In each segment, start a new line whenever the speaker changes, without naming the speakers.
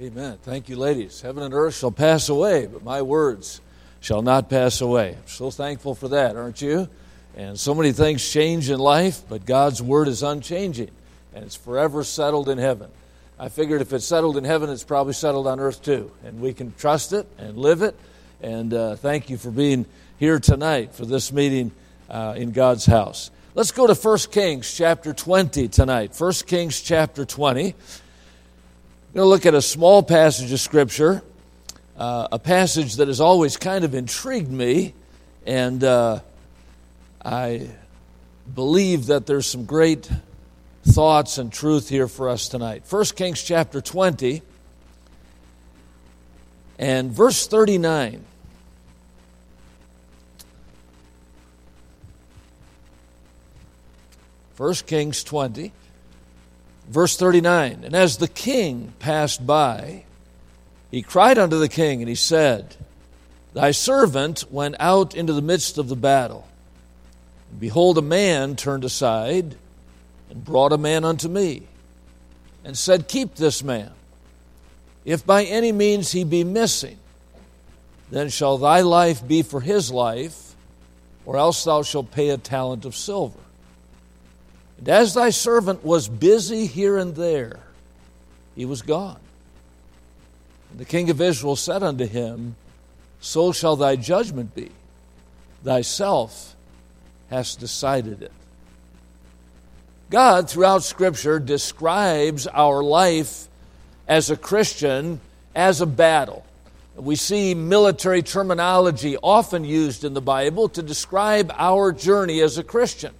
Amen. Thank you, ladies. Heaven and earth shall pass away, but my words shall not pass away. I'm so thankful for that, aren't you? And so many things change in life, but God's word is unchanging, and it's forever settled in heaven. I figured if it's settled in heaven, it's probably settled on earth too. And we can trust it and live it. And uh, thank you for being here tonight for this meeting uh, in God's house. Let's go to 1 Kings chapter 20 tonight. 1 Kings chapter 20 going to look at a small passage of Scripture, uh, a passage that has always kind of intrigued me, and uh, I believe that there's some great thoughts and truth here for us tonight. 1 Kings chapter 20 and verse 39. First Kings 20 Verse 39 And as the king passed by, he cried unto the king, and he said, Thy servant went out into the midst of the battle. And behold, a man turned aside and brought a man unto me, and said, Keep this man. If by any means he be missing, then shall thy life be for his life, or else thou shalt pay a talent of silver. And as thy servant was busy here and there, he was gone. And the king of Israel said unto him, So shall thy judgment be. Thyself hast decided it. God, throughout Scripture, describes our life as a Christian as a battle. We see military terminology often used in the Bible to describe our journey as a Christian.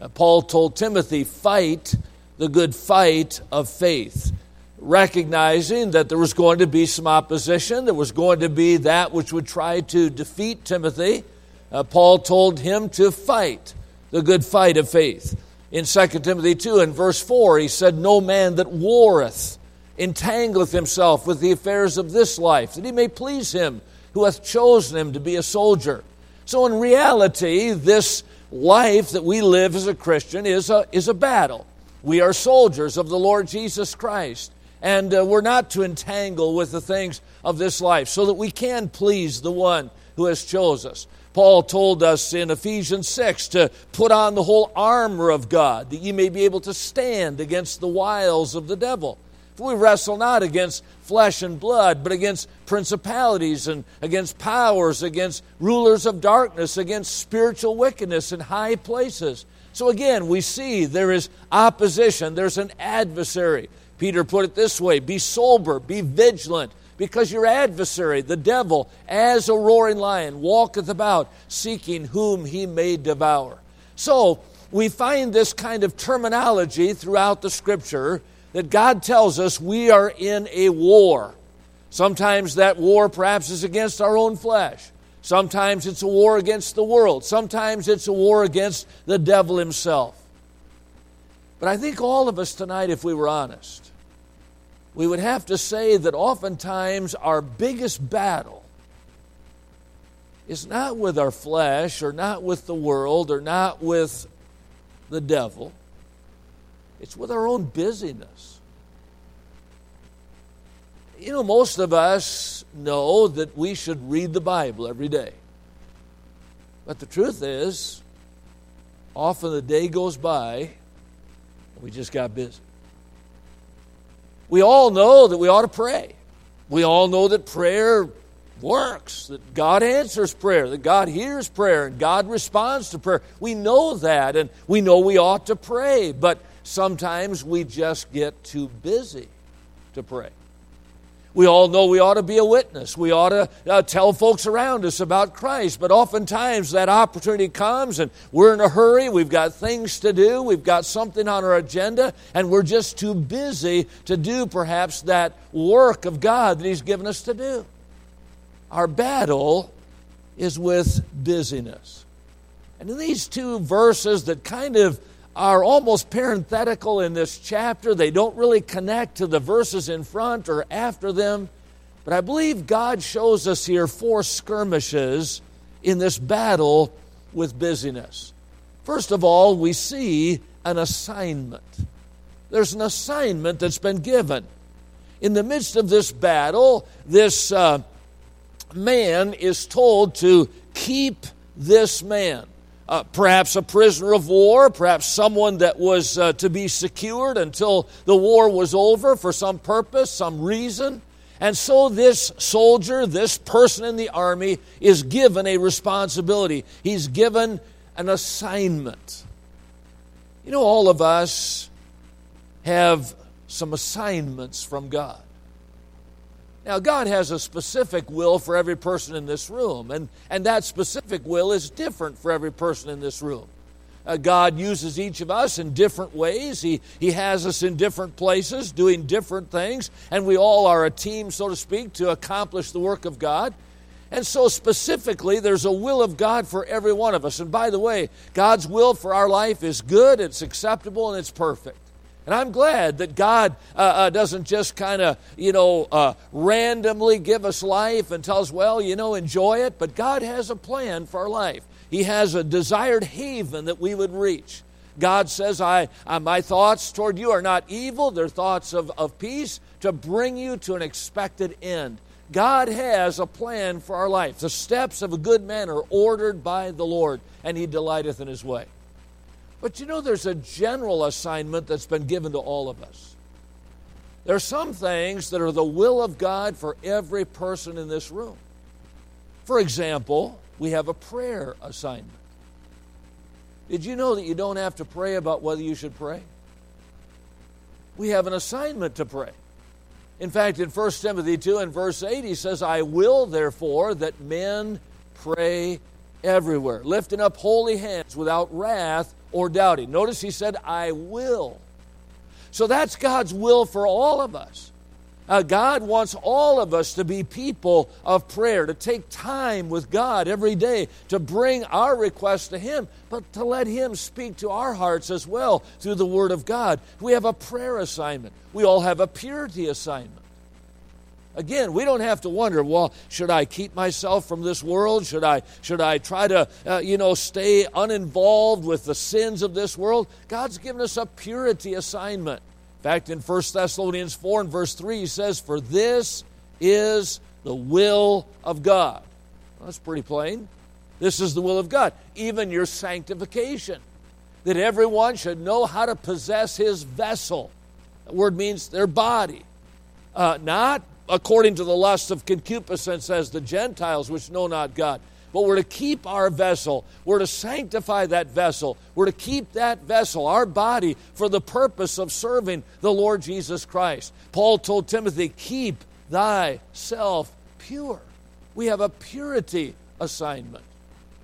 Uh, Paul told Timothy, fight the good fight of faith, recognizing that there was going to be some opposition, there was going to be that which would try to defeat Timothy. Uh, Paul told him to fight the good fight of faith. In 2 Timothy 2 and verse 4, he said, No man that warreth entangleth himself with the affairs of this life, that he may please him who hath chosen him to be a soldier. So, in reality, this life that we live as a Christian is a, is a battle. We are soldiers of the Lord Jesus Christ. And uh, we're not to entangle with the things of this life so that we can please the one who has chosen us. Paul told us in Ephesians 6 to put on the whole armor of God that ye may be able to stand against the wiles of the devil. For we wrestle not against flesh and blood, but against principalities and against powers, against rulers of darkness, against spiritual wickedness in high places. So again, we see there is opposition, there's an adversary. Peter put it this way be sober, be vigilant, because your adversary, the devil, as a roaring lion, walketh about, seeking whom he may devour. So, we find this kind of terminology throughout the scripture that God tells us we are in a war. Sometimes that war perhaps is against our own flesh. Sometimes it's a war against the world. Sometimes it's a war against the devil himself. But I think all of us tonight, if we were honest, we would have to say that oftentimes our biggest battle is not with our flesh or not with the world or not with the devil. It's with our own busyness. You know, most of us know that we should read the Bible every day. But the truth is, often the day goes by and we just got busy. We all know that we ought to pray. We all know that prayer works, that God answers prayer, that God hears prayer, and God responds to prayer. We know that, and we know we ought to pray. But sometimes we just get too busy to pray. We all know we ought to be a witness. We ought to uh, tell folks around us about Christ. But oftentimes that opportunity comes and we're in a hurry. We've got things to do. We've got something on our agenda. And we're just too busy to do perhaps that work of God that He's given us to do. Our battle is with busyness. And in these two verses that kind of are almost parenthetical in this chapter. They don't really connect to the verses in front or after them. But I believe God shows us here four skirmishes in this battle with busyness. First of all, we see an assignment. There's an assignment that's been given. in the midst of this battle, this uh, man is told to keep this man. Uh, perhaps a prisoner of war, perhaps someone that was uh, to be secured until the war was over for some purpose, some reason. And so, this soldier, this person in the army, is given a responsibility. He's given an assignment. You know, all of us have some assignments from God. Now, God has a specific will for every person in this room, and, and that specific will is different for every person in this room. Uh, God uses each of us in different ways. He, he has us in different places doing different things, and we all are a team, so to speak, to accomplish the work of God. And so, specifically, there's a will of God for every one of us. And by the way, God's will for our life is good, it's acceptable, and it's perfect. And I'm glad that God uh, uh, doesn't just kind of, you know, uh, randomly give us life and tell us, well, you know, enjoy it. But God has a plan for our life. He has a desired haven that we would reach. God says, I, uh, My thoughts toward you are not evil, they're thoughts of, of peace to bring you to an expected end. God has a plan for our life. The steps of a good man are ordered by the Lord, and he delighteth in his way. But you know, there's a general assignment that's been given to all of us. There are some things that are the will of God for every person in this room. For example, we have a prayer assignment. Did you know that you don't have to pray about whether you should pray? We have an assignment to pray. In fact, in 1 Timothy 2 and verse 8, he says, I will therefore that men pray everywhere, lifting up holy hands without wrath or doubting. Notice he said, I will. So that's God's will for all of us. Uh, God wants all of us to be people of prayer, to take time with God every day, to bring our requests to Him, but to let Him speak to our hearts as well through the Word of God. We have a prayer assignment, we all have a purity assignment. Again, we don't have to wonder, well, should I keep myself from this world? Should I, should I try to, uh, you know, stay uninvolved with the sins of this world? God's given us a purity assignment. In fact, in 1 Thessalonians 4 and verse 3, he says, For this is the will of God. Well, that's pretty plain. This is the will of God, even your sanctification, that everyone should know how to possess his vessel. That word means their body. Uh, not according to the lust of concupiscence as the Gentiles which know not God. But we're to keep our vessel. We're to sanctify that vessel. We're to keep that vessel, our body, for the purpose of serving the Lord Jesus Christ. Paul told Timothy, Keep thyself pure. We have a purity assignment.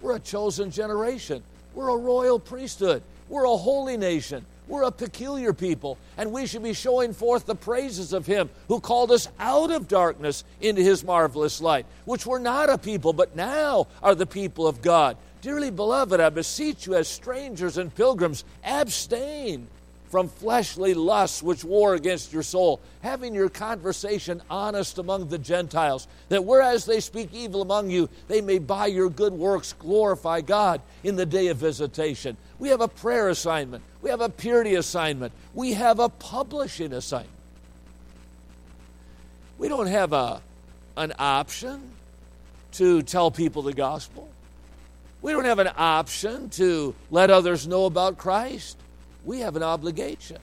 We're a chosen generation. We're a royal priesthood. We're a holy nation. We're a peculiar people, and we should be showing forth the praises of Him who called us out of darkness into His marvelous light, which were not a people, but now are the people of God. Dearly beloved, I beseech you as strangers and pilgrims, abstain from fleshly lusts which war against your soul, having your conversation honest among the Gentiles, that whereas they speak evil among you, they may by your good works glorify God in the day of visitation. We have a prayer assignment, we have a purity assignment, we have a publishing assignment. We don't have a, an option to tell people the gospel. We don't have an option to let others know about Christ we have an obligation.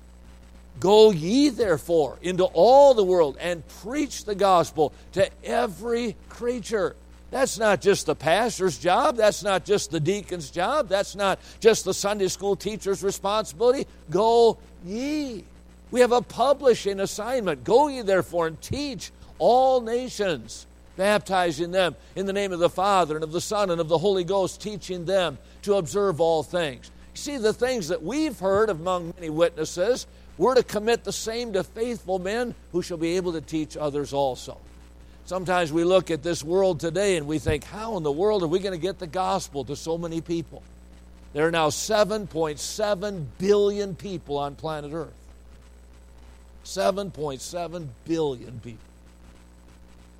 Go ye therefore into all the world and preach the gospel to every creature. That's not just the pastor's job. That's not just the deacon's job. That's not just the Sunday school teacher's responsibility. Go ye. We have a publishing assignment. Go ye therefore and teach all nations, baptizing them in the name of the Father and of the Son and of the Holy Ghost, teaching them to observe all things. See, the things that we've heard among many witnesses, we're to commit the same to faithful men who shall be able to teach others also. Sometimes we look at this world today and we think, how in the world are we going to get the gospel to so many people? There are now 7.7 billion people on planet Earth. 7.7 billion people.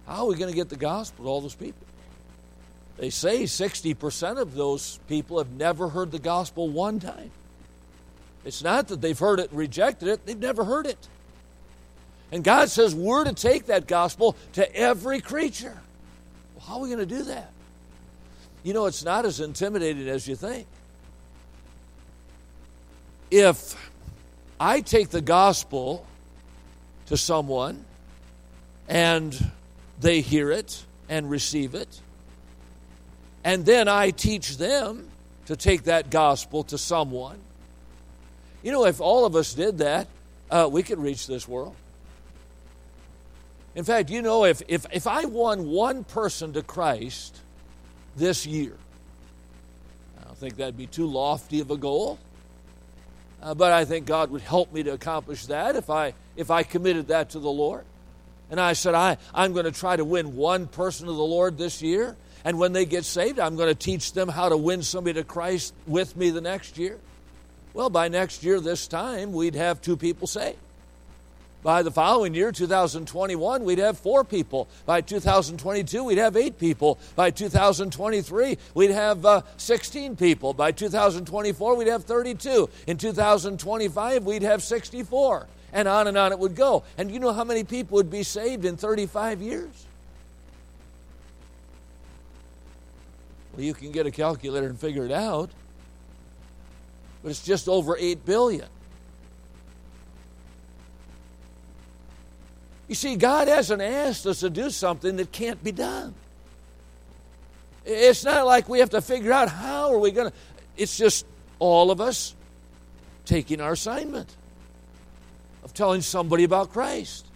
How are we going to get the gospel to all those people? They say 60% of those people have never heard the gospel one time. It's not that they've heard it and rejected it, they've never heard it. And God says we're to take that gospel to every creature. Well, how are we going to do that? You know, it's not as intimidating as you think. If I take the gospel to someone and they hear it and receive it, and then I teach them to take that gospel to someone. You know, if all of us did that, uh, we could reach this world. In fact, you know, if, if, if I won one person to Christ this year, I don't think that'd be too lofty of a goal. Uh, but I think God would help me to accomplish that if I, if I committed that to the Lord. And I said, I, I'm going to try to win one person to the Lord this year. And when they get saved, I'm going to teach them how to win somebody to Christ with me the next year. Well, by next year, this time, we'd have two people saved. By the following year, 2021, we'd have four people. By 2022, we'd have eight people. By 2023, we'd have uh, 16 people. By 2024, we'd have 32. In 2025, we'd have 64. And on and on it would go. And you know how many people would be saved in 35 years? Well, you can get a calculator and figure it out. But it's just over 8 billion. You see, God hasn't asked us to do something that can't be done. It's not like we have to figure out how are we going to. It's just all of us taking our assignment of telling somebody about Christ.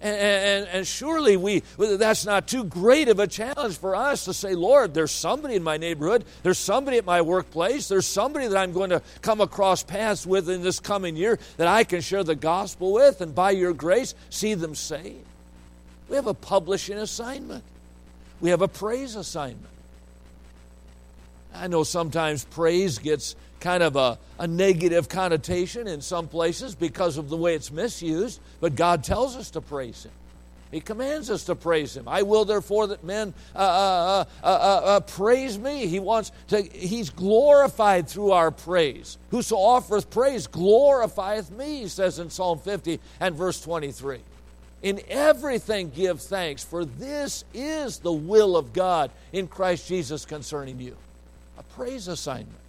And, and, and, surely we that's not too great of a challenge for us to say, Lord, there's somebody in my neighborhood, there's somebody at my workplace, there's somebody that I'm going to come across paths with in this coming year that I can share the gospel with, and by your grace, see them saved. We have a publishing assignment. We have a praise assignment. I know sometimes praise gets kind of a, a negative connotation in some places because of the way it's misused, but God tells us to praise Him. He commands us to praise Him. I will therefore that men uh, uh, uh, uh, praise me. He wants to. He's glorified through our praise. Whoso offereth praise glorifieth me. Says in Psalm 50 and verse 23. In everything give thanks, for this is the will of God in Christ Jesus concerning you. A praise assignment.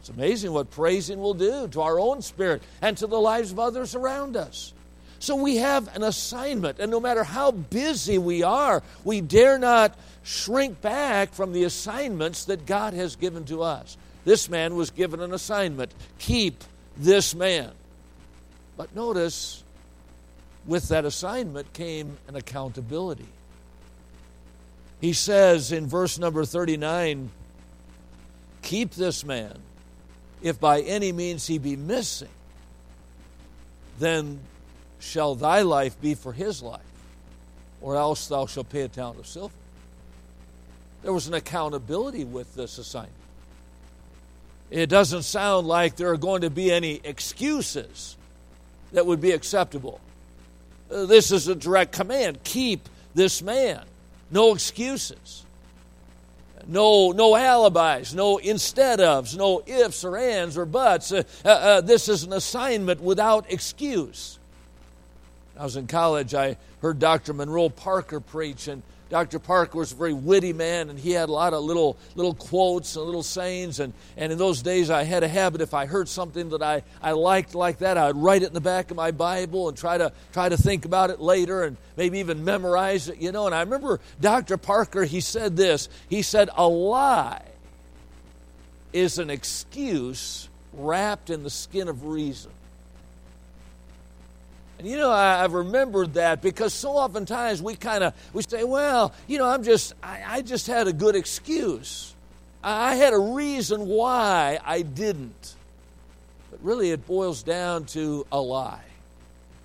It's amazing what praising will do to our own spirit and to the lives of others around us. So we have an assignment, and no matter how busy we are, we dare not shrink back from the assignments that God has given to us. This man was given an assignment keep this man. But notice, with that assignment came an accountability. He says in verse number 39 Keep this man if by any means he be missing, then shall thy life be for his life, or else thou shalt pay a talent of silver. There was an accountability with this assignment. It doesn't sound like there are going to be any excuses that would be acceptable. Uh, this is a direct command keep this man, no excuses. No, no alibis, no instead ofs, no ifs or ands or buts. Uh, uh, uh, this is an assignment without excuse. I was in college, I heard Dr. Monroe Parker preach, and Dr. Parker was a very witty man, and he had a lot of little little quotes and little sayings. And, and in those days, I had a habit if I heard something that I, I liked like that, I would write it in the back of my Bible and try to try to think about it later and maybe even memorize it, you know. And I remember Dr. Parker, he said this. He said, "A lie is an excuse wrapped in the skin of reason." And you know, I, have remembered that because so oftentimes we kind of we say, well, you know, I'm just I, I just had a good excuse. I had a reason why I didn't. But really it boils down to a lie.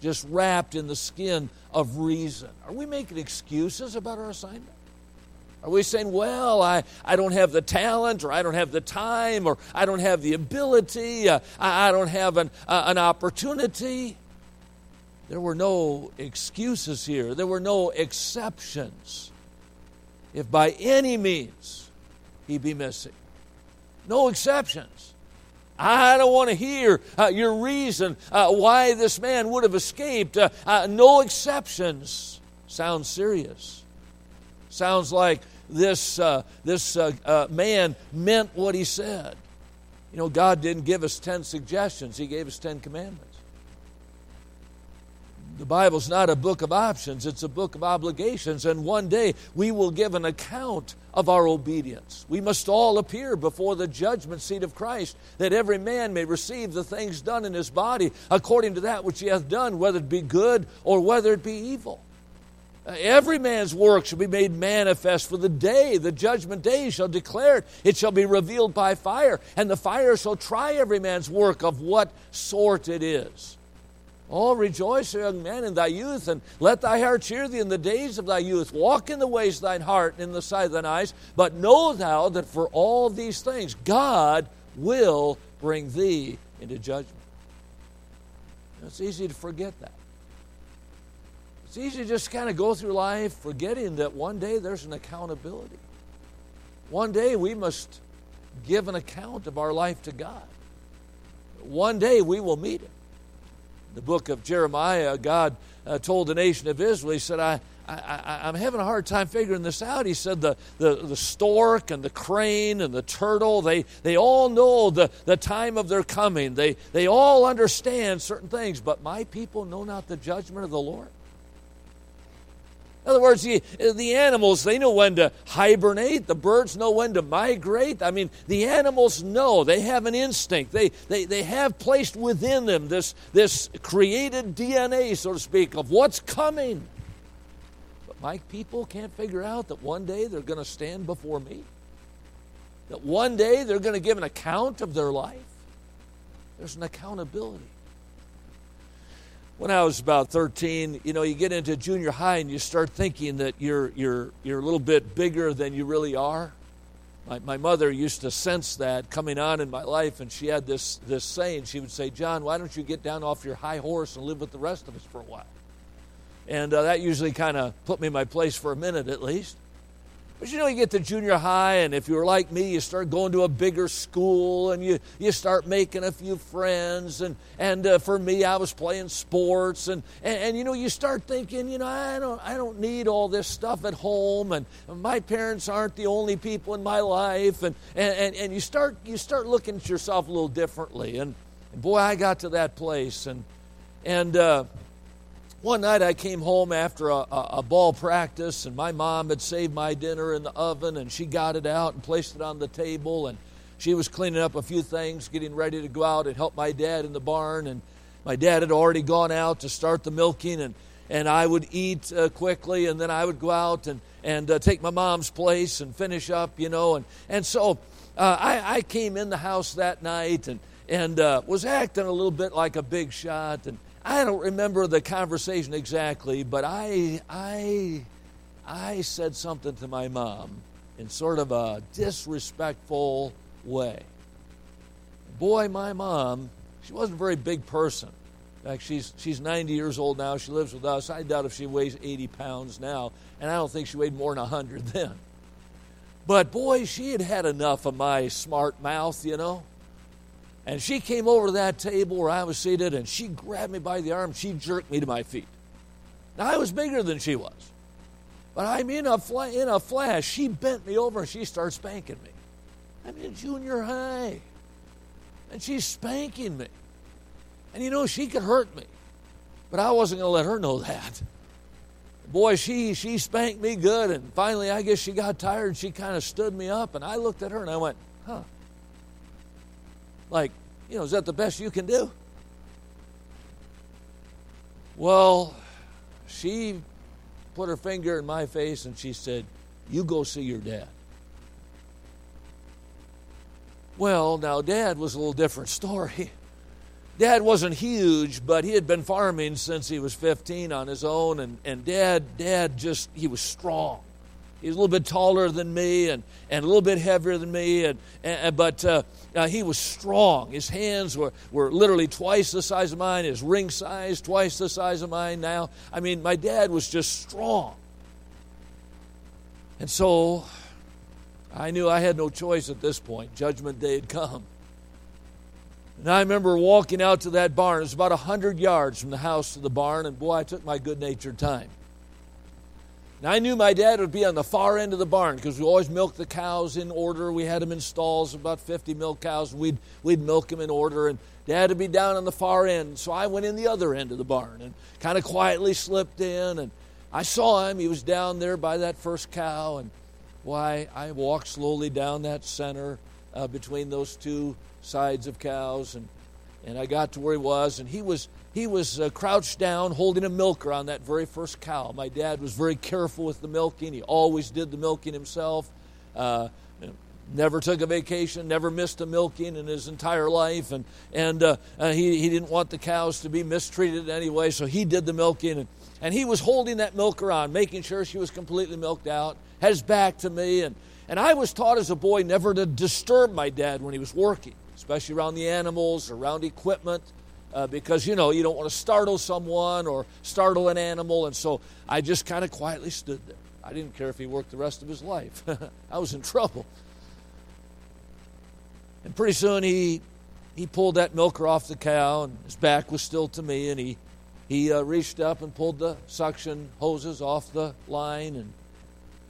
Just wrapped in the skin of reason. Are we making excuses about our assignment? Are we saying, well, I, I don't have the talent, or I don't have the time, or I don't have the ability, uh, I, I don't have an, uh, an opportunity? There were no excuses here, there were no exceptions. If by any means he be missing, no exceptions. I don't want to hear uh, your reason uh, why this man would have escaped. Uh, uh no exceptions. Sounds serious. Sounds like this, uh, this uh, man meant what he said. You know, God didn't give us 10 suggestions, He gave us 10 commandments. The Bible's not a book of options, it's a book of obligations. And one day we will give an account of our obedience. We must all appear before the judgment seat of Christ, that every man may receive the things done in his body according to that which he hath done, whether it be good or whether it be evil. Every man's work shall be made manifest for the day, the judgment day shall declare it. It shall be revealed by fire, and the fire shall try every man's work of what sort it is. Oh, rejoice, young man, in thy youth, and let thy heart cheer thee in the days of thy youth. Walk in the ways of thine heart and in the sight of thine eyes, but know thou that for all these things God will bring thee into judgment. It's easy to forget that. It's easy to just kind of go through life forgetting that one day there's an accountability. One day we must give an account of our life to God. One day we will meet Him the book of Jeremiah, God uh, told the nation of Israel, He said, I, I, am having a hard time figuring this out. He said the, the, the stork and the crane and the turtle, they, they all know the, the time of their coming. They, they all understand certain things, but my people know not the judgment of the Lord. In other words, the, the animals, they know when to hibernate. The birds know when to migrate. I mean, the animals know. They have an instinct. They, they, they have placed within them this, this created DNA, so to speak, of what's coming. But my people can't figure out that one day they're going to stand before me. That one day they're going to give an account of their life. There's an accountability when I was about 13, you know, you get into junior high and you start thinking that you're, you're, you're a little bit bigger than you really are. My, my mother used to sense that coming on in my life, and she had this, this saying. She would say, John, why don't you get down off your high horse and live with the rest of us for a while? And uh, that usually kind of put me in my place for a minute at least. But you know, you get to junior high, and if you're like me, you start going to a bigger school and you, you start making a few friends. And, and uh, for me, I was playing sports. And, and, and, you know, you start thinking, you know, I don't, I don't need all this stuff at home. And my parents aren't the only people in my life. And, and, and you, start, you start looking at yourself a little differently. And, and boy, I got to that place. And, and uh, one night I came home after a, a, a, ball practice, and my mom had saved my dinner in the oven, and she got it out and placed it on the table, and she was cleaning up a few things, getting ready to go out and help my dad in the barn, and my dad had already gone out to start the milking, and and I would eat uh, quickly, and then I would go out and and uh, take my mom's place and finish up, you know, and and so uh, I, I came in the house that night and and uh, was acting a little bit like a big shot and I don't remember the conversation exactly, but I, I, I said something to my mom in sort of a disrespectful way. Boy, my mom, she wasn't a very big person. In fact, she's, she's 90 years old now. She lives with us. I doubt if she weighs 80 pounds now, and I don't think she weighed more than 100 then. But boy, she had had enough of my smart mouth, you know. And she came over to that table where I was seated and she grabbed me by the arm. She jerked me to my feet. Now, I was bigger than she was. But I'm in a, fl- in a flash. She bent me over and she starts spanking me. I'm in junior high. And she's spanking me. And you know, she could hurt me. But I wasn't going to let her know that. Boy, she, she spanked me good. And finally, I guess she got tired. She kind of stood me up. And I looked at her and I went, huh. Like, you know, is that the best you can do? Well, she put her finger in my face and she said, You go see your dad. Well, now, dad was a little different story. Dad wasn't huge, but he had been farming since he was 15 on his own, and, and dad, dad just, he was strong. He was a little bit taller than me and, and a little bit heavier than me, and, and but uh, uh, he was strong. His hands were, were literally twice the size of mine, his ring size twice the size of mine now. I mean, my dad was just strong. And so I knew I had no choice at this point. Judgment day had come. And I remember walking out to that barn. It was about 100 yards from the house to the barn, and boy, I took my good natured time. And I knew my dad would be on the far end of the barn because we always milked the cows in order. We had them in stalls, about 50 milk cows, and we'd, we'd milk them in order. And dad would be down on the far end. So I went in the other end of the barn and kind of quietly slipped in. And I saw him. He was down there by that first cow. And why, I walked slowly down that center uh, between those two sides of cows. And, and I got to where he was. And he was he was uh, crouched down holding a milker on that very first cow. My dad was very careful with the milking. He always did the milking himself. Uh, never took a vacation, never missed a milking in his entire life. And, and uh, uh, he, he didn't want the cows to be mistreated anyway, so he did the milking. And, and he was holding that milker on, making sure she was completely milked out, had his back to me. And, and I was taught as a boy never to disturb my dad when he was working, especially around the animals, around equipment uh, because, you know, you don't want to startle someone or startle an animal. And so I just kind of quietly stood there. I didn't care if he worked the rest of his life, I was in trouble. And pretty soon he, he pulled that milker off the cow, and his back was still to me, and he, he uh, reached up and pulled the suction hoses off the line and,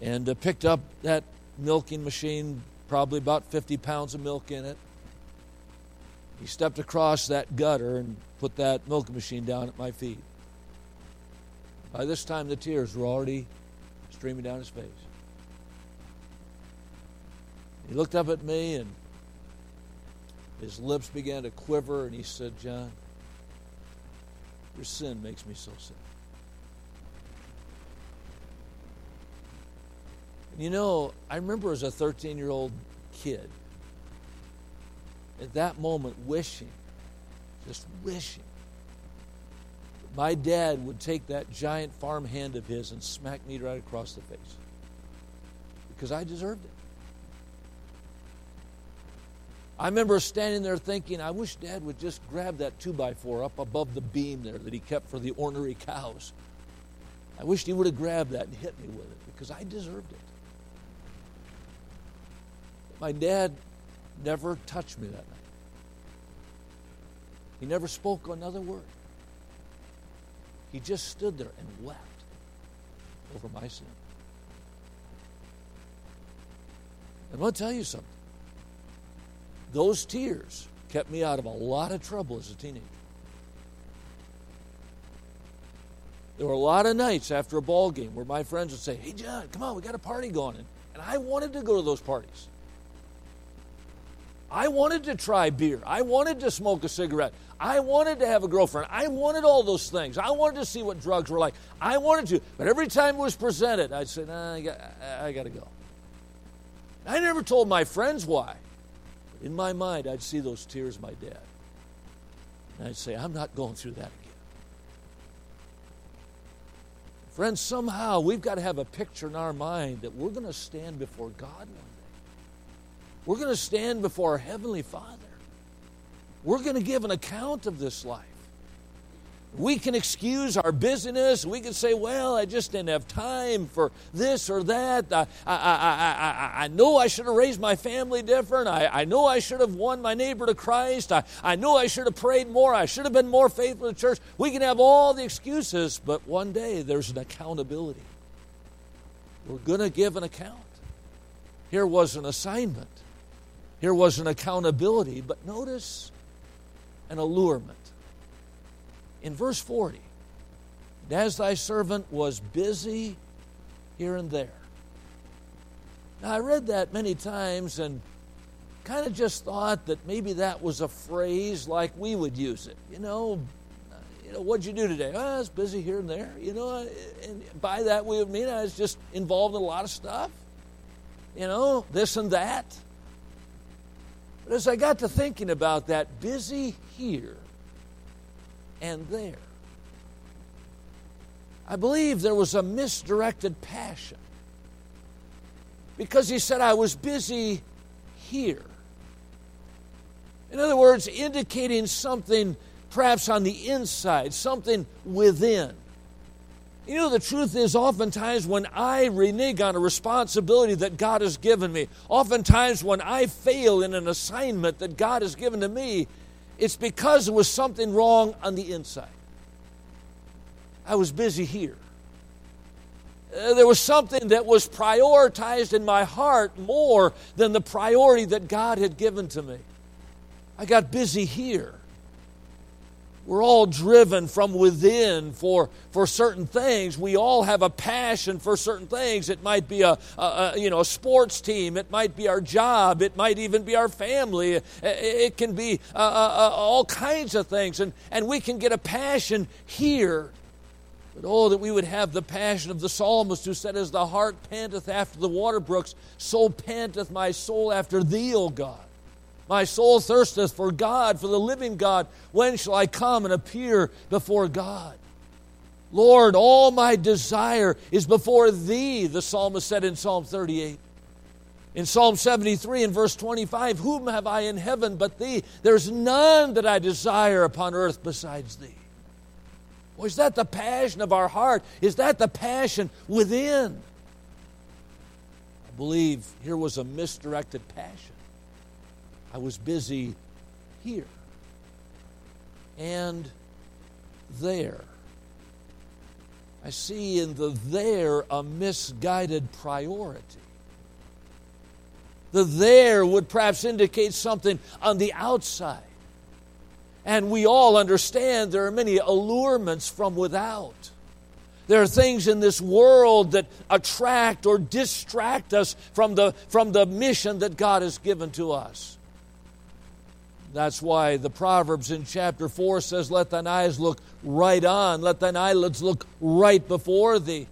and uh, picked up that milking machine, probably about 50 pounds of milk in it. He stepped across that gutter and put that milk machine down at my feet. By this time, the tears were already streaming down his face. He looked up at me and his lips began to quiver, and he said, John, your sin makes me so. And you know, I remember as a 13 year old kid, at that moment wishing, just wishing, that my dad would take that giant farm hand of his and smack me right across the face. Because I deserved it. I remember standing there thinking, I wish Dad would just grab that two by four up above the beam there that he kept for the ornery cows. I wish he would have grabbed that and hit me with it because I deserved it. My dad never touched me that night. He never spoke another word. He just stood there and wept over my sin. Going to tell you something. Those tears kept me out of a lot of trouble as a teenager. There were a lot of nights after a ball game where my friends would say, Hey, John, come on, we got a party going. And I wanted to go to those parties. I wanted to try beer. I wanted to smoke a cigarette. I wanted to have a girlfriend. I wanted all those things. I wanted to see what drugs were like. I wanted to. But every time it was presented, I'd say, nah, I got, I got to go. I never told my friends why. But in my mind, I'd see those tears my dad. And I'd say, I'm not going through that again. Friends, somehow we've got to have a picture in our mind that we're going to stand before God one day. We're going to stand before our Heavenly Father. We're going to give an account of this life. We can excuse our busyness. We can say, well, I just didn't have time for this or that. I, I, I, I, I know I should have raised my family different. I, I know I should have won my neighbor to Christ. I, I know I should have prayed more. I should have been more faithful to church. We can have all the excuses, but one day there's an accountability. We're going to give an account. Here was an assignment. Here was an accountability, but notice an allurement. In verse 40, and as thy servant was busy here and there. Now, I read that many times and kind of just thought that maybe that was a phrase like we would use it. You know, you know, what'd you do today? Oh, I was busy here and there. You know, and by that we would mean I was just involved in a lot of stuff. You know, this and that. But as I got to thinking about that, busy here and there, I believe there was a misdirected passion. Because he said, I was busy here. In other words, indicating something perhaps on the inside, something within. You know, the truth is, oftentimes when I renege on a responsibility that God has given me, oftentimes when I fail in an assignment that God has given to me, it's because there was something wrong on the inside. I was busy here. Uh, there was something that was prioritized in my heart more than the priority that God had given to me. I got busy here. We're all driven from within for, for certain things. We all have a passion for certain things. It might be a, a, you know a sports team. It might be our job. It might even be our family. It, it can be uh, uh, uh, all kinds of things, and and we can get a passion here. But oh, that we would have the passion of the psalmist who said, As the heart panteth after the water brooks, so panteth my soul after thee, O God. My soul thirsteth for God, for the living God. When shall I come and appear before God? Lord, all my desire is before thee, the psalmist said in Psalm 38. In Psalm 73 and verse 25, Whom have I in heaven but thee? There's none that I desire upon earth besides thee. Well, is that the passion of our heart? Is that the passion within? I believe here was a misdirected passion. I was busy here and there. I see in the there a misguided priority. The there would perhaps indicate something on the outside. And we all understand there are many allurements from without. There are things in this world that attract or distract us from the, from the mission that God has given to us. That's why the Proverbs in chapter 4 says, Let thine eyes look right on, let thine eyelids look right before thee.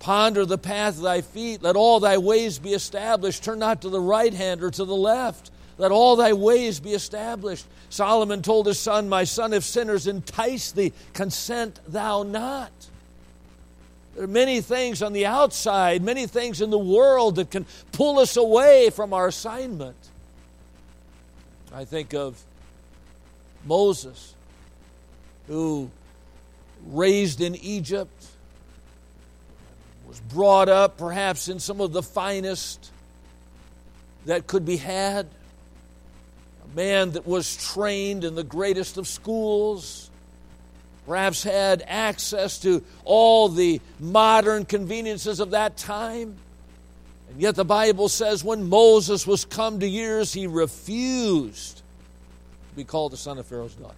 Ponder the path of thy feet, let all thy ways be established. Turn not to the right hand or to the left. Let all thy ways be established. Solomon told his son, My son, if sinners entice thee, consent thou not. There are many things on the outside, many things in the world that can pull us away from our assignment. I think of Moses, who raised in Egypt, was brought up perhaps in some of the finest that could be had, a man that was trained in the greatest of schools, perhaps had access to all the modern conveniences of that time. And yet the Bible says when Moses was come to years, he refused to be called the son of Pharaoh's daughter.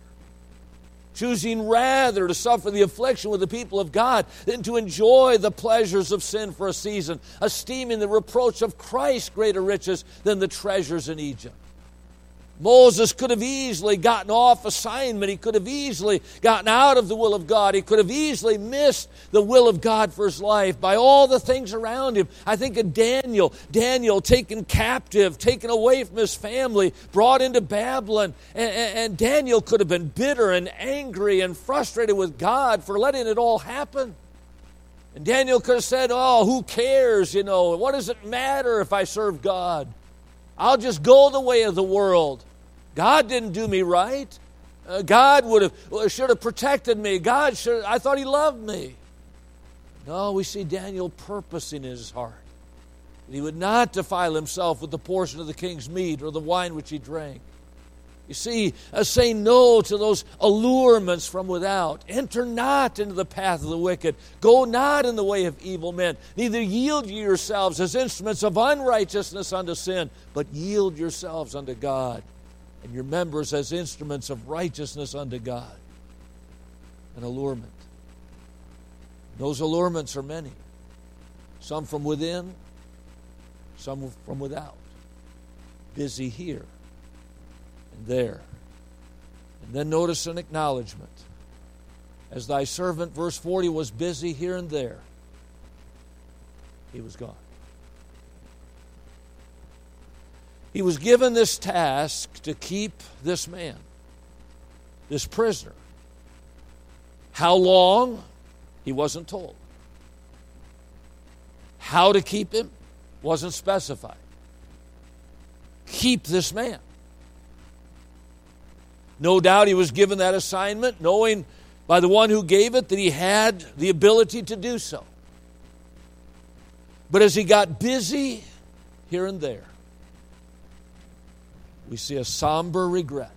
Choosing rather to suffer the affliction with the people of God than to enjoy the pleasures of sin for a season, esteeming the reproach of Christ greater riches than the treasures in Egypt. Moses could have easily gotten off assignment. He could have easily gotten out of the will of God. He could have easily missed the will of God for his life by all the things around him. I think of Daniel. Daniel taken captive, taken away from his family, brought into Babylon. And, and Daniel could have been bitter and angry and frustrated with God for letting it all happen. And Daniel could have said, Oh, who cares? You know, what does it matter if I serve God? I'll just go the way of the world. God didn't do me right. Uh, God would have should have protected me. God should. I thought He loved me. No, we see Daniel purposing in his heart that he would not defile himself with the portion of the king's meat or the wine which he drank. You see, uh, say no to those allurements from without. Enter not into the path of the wicked. Go not in the way of evil men. Neither yield ye yourselves as instruments of unrighteousness unto sin, but yield yourselves unto God and your members as instruments of righteousness unto God. An allurement. Those allurements are many. Some from within, some from without. Busy here and there. And then notice an acknowledgement. As thy servant, verse 40, was busy here and there, he was gone. He was given this task to keep this man, this prisoner. How long? He wasn't told. How to keep him? Wasn't specified. Keep this man. No doubt he was given that assignment, knowing by the one who gave it that he had the ability to do so. But as he got busy here and there, we see a somber regret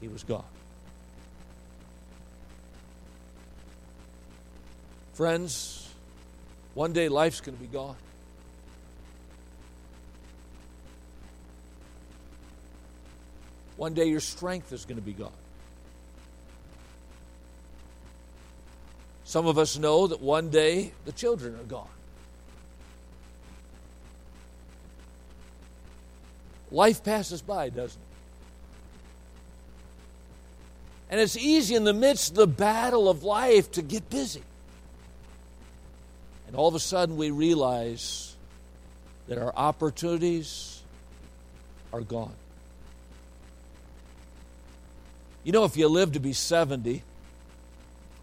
he was gone. Friends, one day life's going to be gone. One day your strength is going to be gone. Some of us know that one day the children are gone. Life passes by, doesn't it? And it's easy in the midst of the battle of life to get busy. And all of a sudden we realize that our opportunities are gone. You know, if you live to be 70,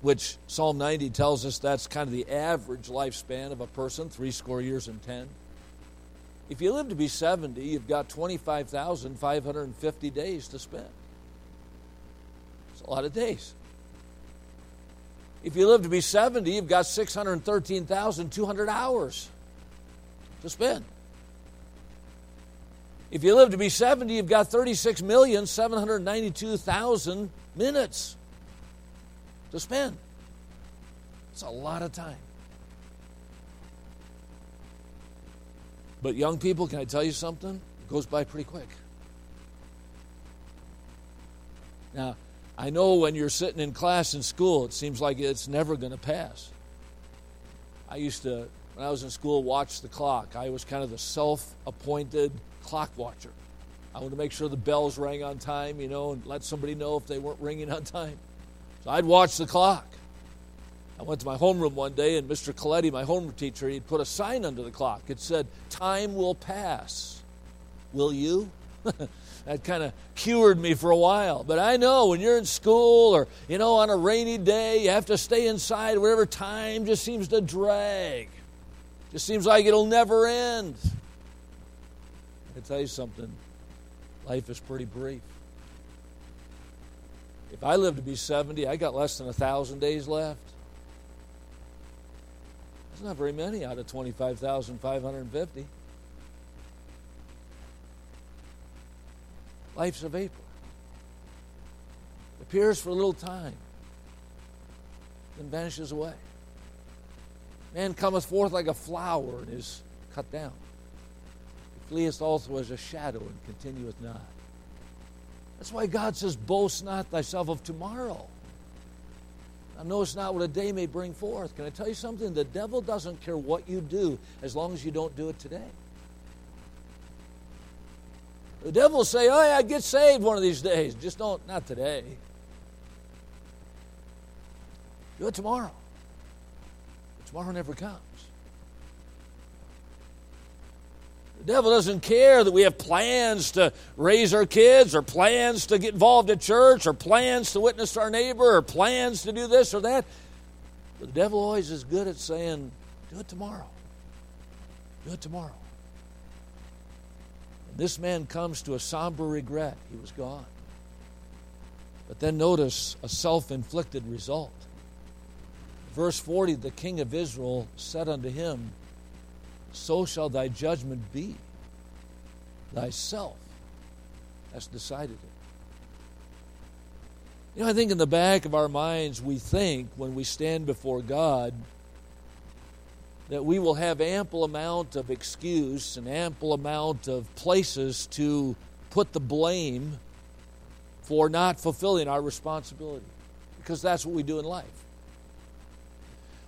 which Psalm 90 tells us that's kind of the average lifespan of a person, three score years and ten. If you live to be 70, you've got 25,550 days to spend. It's a lot of days. If you live to be 70, you've got 613,200 hours to spend. If you live to be 70, you've got 36,792,000 minutes to spend. It's a lot of time. But young people, can I tell you something? It goes by pretty quick. Now, I know when you're sitting in class in school, it seems like it's never going to pass. I used to, when I was in school, watch the clock. I was kind of the self appointed clock watcher. I wanted to make sure the bells rang on time, you know, and let somebody know if they weren't ringing on time. So I'd watch the clock. I went to my homeroom one day, and Mr. Coletti, my homeroom teacher, he'd put a sign under the clock. It said, Time will pass. Will you? that kind of cured me for a while. But I know when you're in school or, you know, on a rainy day, you have to stay inside, whatever time just seems to drag. Just seems like it'll never end. I tell you something, life is pretty brief. If I live to be 70, I got less than a thousand days left. Not very many out of 25,550. Life's a vapor. It appears for a little time, then vanishes away. Man cometh forth like a flower and is cut down. He fleeth also as a shadow and continueth not. That's why God says, Boast not thyself of tomorrow. Now, knowest not what a day may bring forth. Can I tell you something? The devil doesn't care what you do as long as you don't do it today. The devil will say, Oh, yeah, get saved one of these days. Just don't, not today. Do it tomorrow. But tomorrow never comes. The devil doesn't care that we have plans to raise our kids or plans to get involved at church or plans to witness to our neighbor or plans to do this or that. But the devil always is good at saying, do it tomorrow. Do it tomorrow. And this man comes to a somber regret. He was gone. But then notice a self inflicted result. Verse 40 the king of Israel said unto him, so shall thy judgment be. Thyself has decided it. You know, I think in the back of our minds, we think when we stand before God that we will have ample amount of excuse and ample amount of places to put the blame for not fulfilling our responsibility because that's what we do in life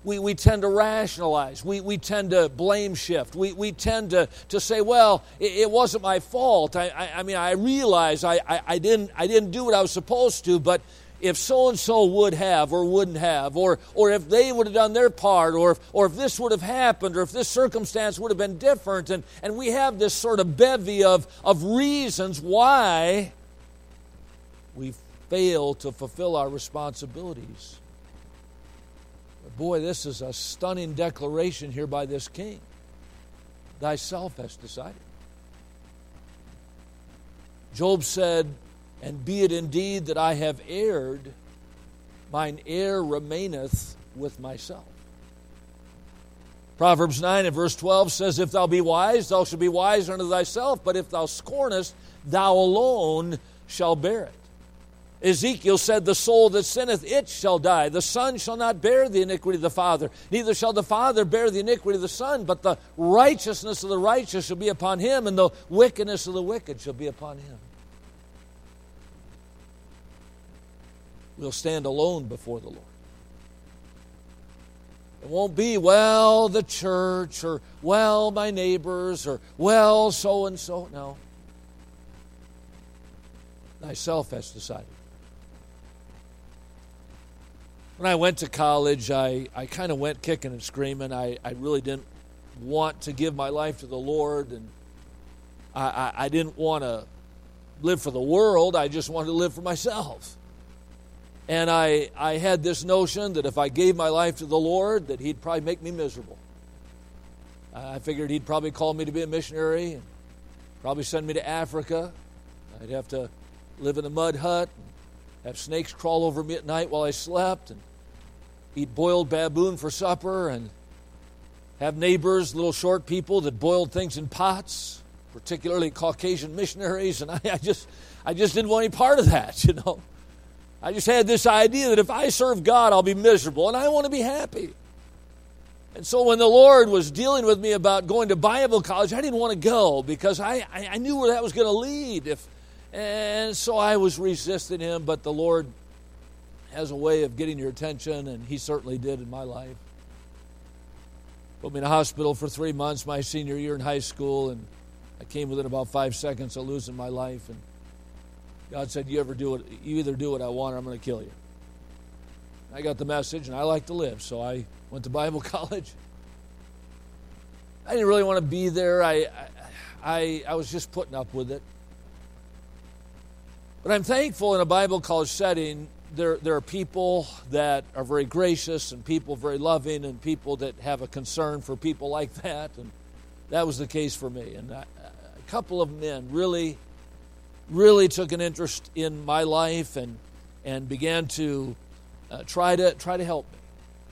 we, we tend to rationalize. We, we tend to blame shift. We, we tend to, to say, well, it, it wasn't my fault. I, I, I mean, I realize I, I, I, didn't, I didn't do what I was supposed to, but if so and so would have or wouldn't have, or, or if they would have done their part, or if, or if this would have happened, or if this circumstance would have been different, and, and we have this sort of bevy of, of reasons why we fail to fulfill our responsibilities boy, this is a stunning declaration here by this king. Thyself hast decided. Job said, And be it indeed that I have erred, mine error remaineth with myself. Proverbs 9 and verse 12 says, If thou be wise, thou shalt be wise unto thyself, but if thou scornest, thou alone shall bear it. Ezekiel said, The soul that sinneth, it shall die. The son shall not bear the iniquity of the father, neither shall the father bear the iniquity of the son, but the righteousness of the righteous shall be upon him, and the wickedness of the wicked shall be upon him. We'll stand alone before the Lord. It won't be, well, the church, or well, my neighbors, or well, so and so. No. Thyself has decided. When I went to college, I, I kind of went kicking and screaming. I, I really didn't want to give my life to the Lord, and I, I, I didn't want to live for the world. I just wanted to live for myself. And I, I had this notion that if I gave my life to the Lord, that He'd probably make me miserable. I figured He'd probably call me to be a missionary and probably send me to Africa. I'd have to live in a mud hut, have snakes crawl over me at night while I slept, and eat boiled baboon for supper, and have neighbors, little short people that boiled things in pots, particularly Caucasian missionaries, and I, I just I just didn't want any part of that, you know. I just had this idea that if I serve God, I'll be miserable, and I want to be happy. And so when the Lord was dealing with me about going to Bible college, I didn't want to go because I, I, knew where that was going to lead. If, and so I was resisting Him, but the Lord has a way of getting your attention, and He certainly did in my life. Put me in a hospital for three months my senior year in high school, and I came within about five seconds of losing my life. And God said, "You ever do it? You either do what I want, or I'm going to kill you." I got the message, and I like to live, so I went to Bible college. I didn't really want to be there. I, I, I was just putting up with it. But I'm thankful in a Bible college setting, there, there are people that are very gracious and people very loving and people that have a concern for people like that. And that was the case for me. And I, a couple of men really really took an interest in my life and, and began to uh, try to try to help me.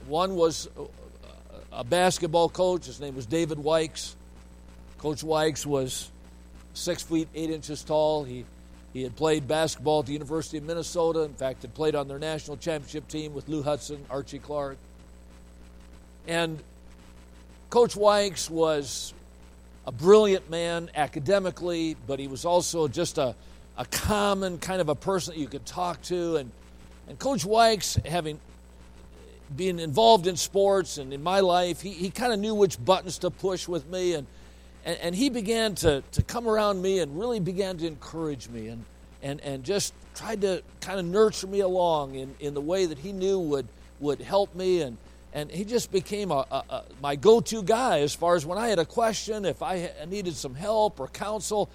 One was a basketball coach. His name was David Wykes. Coach Wykes was six feet eight inches tall. He he had played basketball at the University of Minnesota. In fact, had played on their national championship team with Lou Hudson, Archie Clark. And Coach Wykes was a brilliant man academically, but he was also just a, a common kind of a person that you could talk to. And, and Coach Wykes, having been involved in sports and in my life, he, he kind of knew which buttons to push with me. And, and, and, he began to, to come around me and really began to encourage me and, and, and just tried to kind of nurture me along in, in the way that he knew would, would help me. And, and he just became a, a, a my go-to guy as far as when I had a question, if I needed some help or counsel,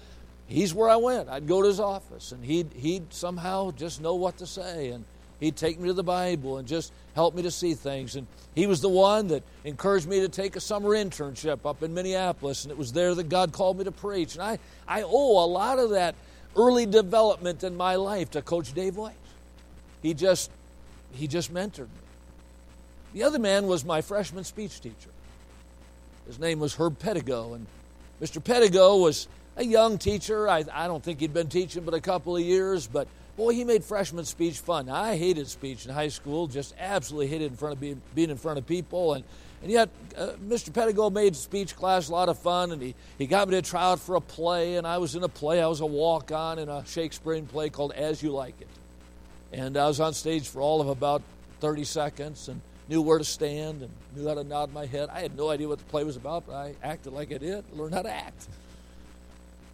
he's where I went. I'd go to his office, and he'd he'd somehow just know what to say, and he'd take me to the Bible and just help me to see things. And he was the one that encouraged me to take a summer internship up in Minneapolis, and it was there that God called me to preach. And I I owe a lot of that early development in my life to Coach Dave Wykes. He just he just mentored me. The other man was my freshman speech teacher. His name was Herb Pedigo, and Mr. Pedigo was a young teacher. I, I don't think he'd been teaching but a couple of years, but boy, he made freshman speech fun. I hated speech in high school, just absolutely hated in front of being, being in front of people, and and yet, uh, Mr. Pedigo made speech class a lot of fun, and he, he got me to try out for a play, and I was in a play. I was a walk on in a Shakespearean play called As You Like It. And I was on stage for all of about 30 seconds, and knew where to stand and knew how to nod my head. I had no idea what the play was about, but I acted like I did, learned how to act.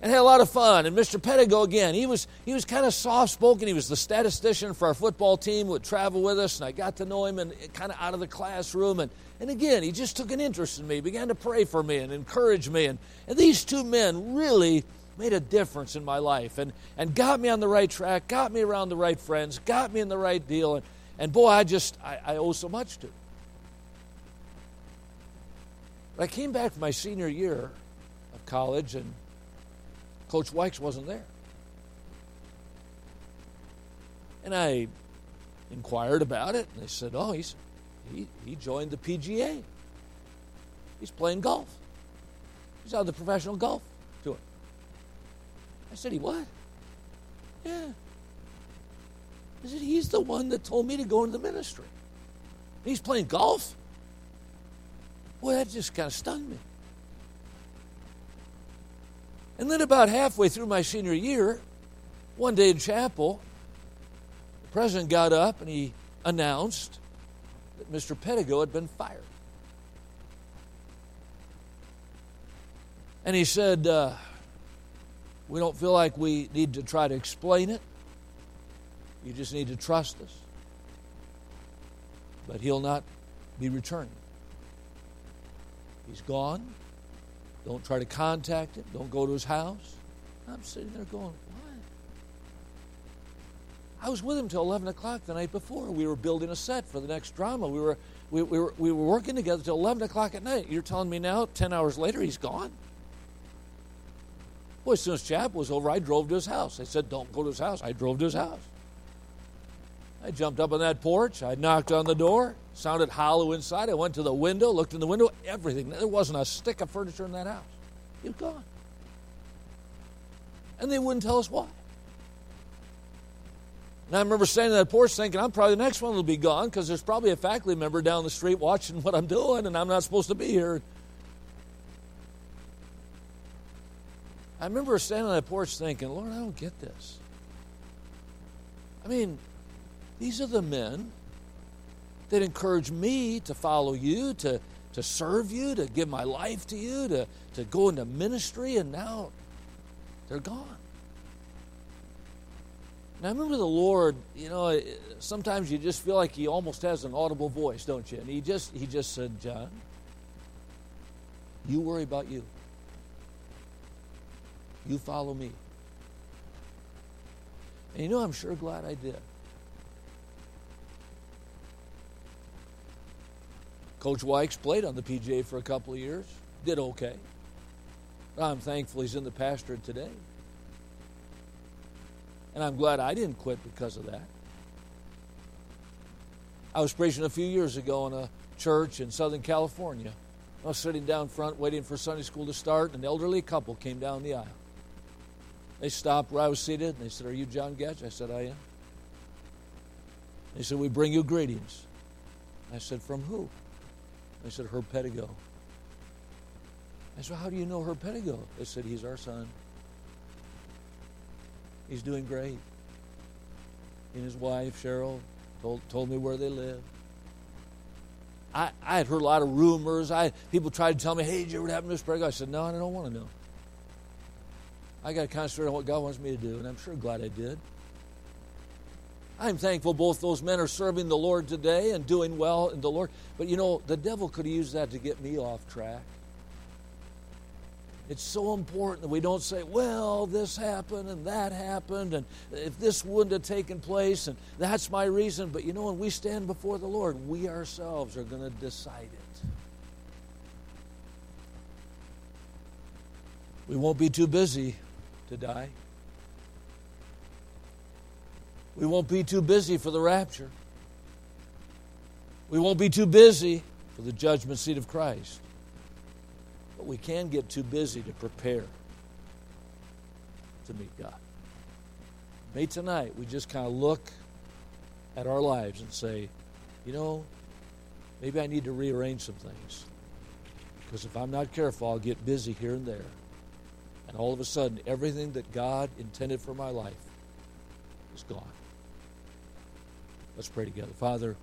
And had a lot of fun. And Mr. Pedigo, again, he was, he was kind of soft spoken. He was the statistician for our football team, would travel with us, and I got to know him and eh, kind of out of the classroom. And, and again, he just took an interest in me, began to pray for me and encourage me. And, and these two men really made a difference in my life and, and got me on the right track, got me around the right friends, got me in the right deal. And, and boy, I just, I, I owe so much to. But I came back my senior year of college, and Coach Wykes wasn't there. And I inquired about it, and they said, oh, he's, he, he joined the PGA. He's playing golf. He's on the professional golf tour. I said, he what? Yeah. I said, He's the one that told me to go into the ministry. He's playing golf. Well, that just kind of stunned me. And then, about halfway through my senior year, one day in chapel, the president got up and he announced that Mr. Pedigo had been fired. And he said, uh, We don't feel like we need to try to explain it. You just need to trust us. But he'll not be returning. He's gone. Don't try to contact him. Don't go to his house. I'm sitting there going, What? I was with him till 11 o'clock the night before. We were building a set for the next drama. We were, we, we were, we were working together till 11 o'clock at night. You're telling me now, 10 hours later, he's gone? Well, as soon as chapel was over, I drove to his house. They said, Don't go to his house. I drove to his house. I jumped up on that porch. I knocked on the door. Sounded hollow inside. I went to the window, looked in the window, everything. There wasn't a stick of furniture in that house. He was gone. And they wouldn't tell us why. And I remember standing on that porch thinking, I'm probably the next one will be gone because there's probably a faculty member down the street watching what I'm doing and I'm not supposed to be here. I remember standing on that porch thinking, Lord, I don't get this. I mean, these are the men that encourage me to follow you, to, to serve you, to give my life to you, to, to go into ministry, and now they're gone. And I remember the Lord, you know, sometimes you just feel like he almost has an audible voice, don't you? And he just he just said, John, you worry about you. You follow me. And you know, I'm sure glad I did. Coach Wykes played on the PGA for a couple of years, did okay. I'm thankful he's in the pastorate today. And I'm glad I didn't quit because of that. I was preaching a few years ago in a church in Southern California. I was sitting down front waiting for Sunday school to start, and an elderly couple came down the aisle. They stopped where I was seated, and they said, Are you John Goetsch? I said, I am. They said, We bring you greetings. I said, From who? They said, Herb Pedigo. I said, How do you know Herb Pedigo? They said, He's our son. He's doing great. And his wife, Cheryl, told, told me where they live. I, I had heard a lot of rumors. I People tried to tell me, Hey, did you ever happen to Mr. Pedigo? I said, No, I don't want to know. I got to concentrate on what God wants me to do, and I'm sure glad I did. I'm thankful both those men are serving the Lord today and doing well in the Lord. But you know, the devil could have used that to get me off track. It's so important that we don't say, well, this happened and that happened, and if this wouldn't have taken place, and that's my reason. But you know, when we stand before the Lord, we ourselves are going to decide it. We won't be too busy to die. We won't be too busy for the rapture. We won't be too busy for the judgment seat of Christ. But we can get too busy to prepare to meet God. May tonight we just kind of look at our lives and say, you know, maybe I need to rearrange some things. Because if I'm not careful, I'll get busy here and there. And all of a sudden, everything that God intended for my life is gone. Let's pray together. Father,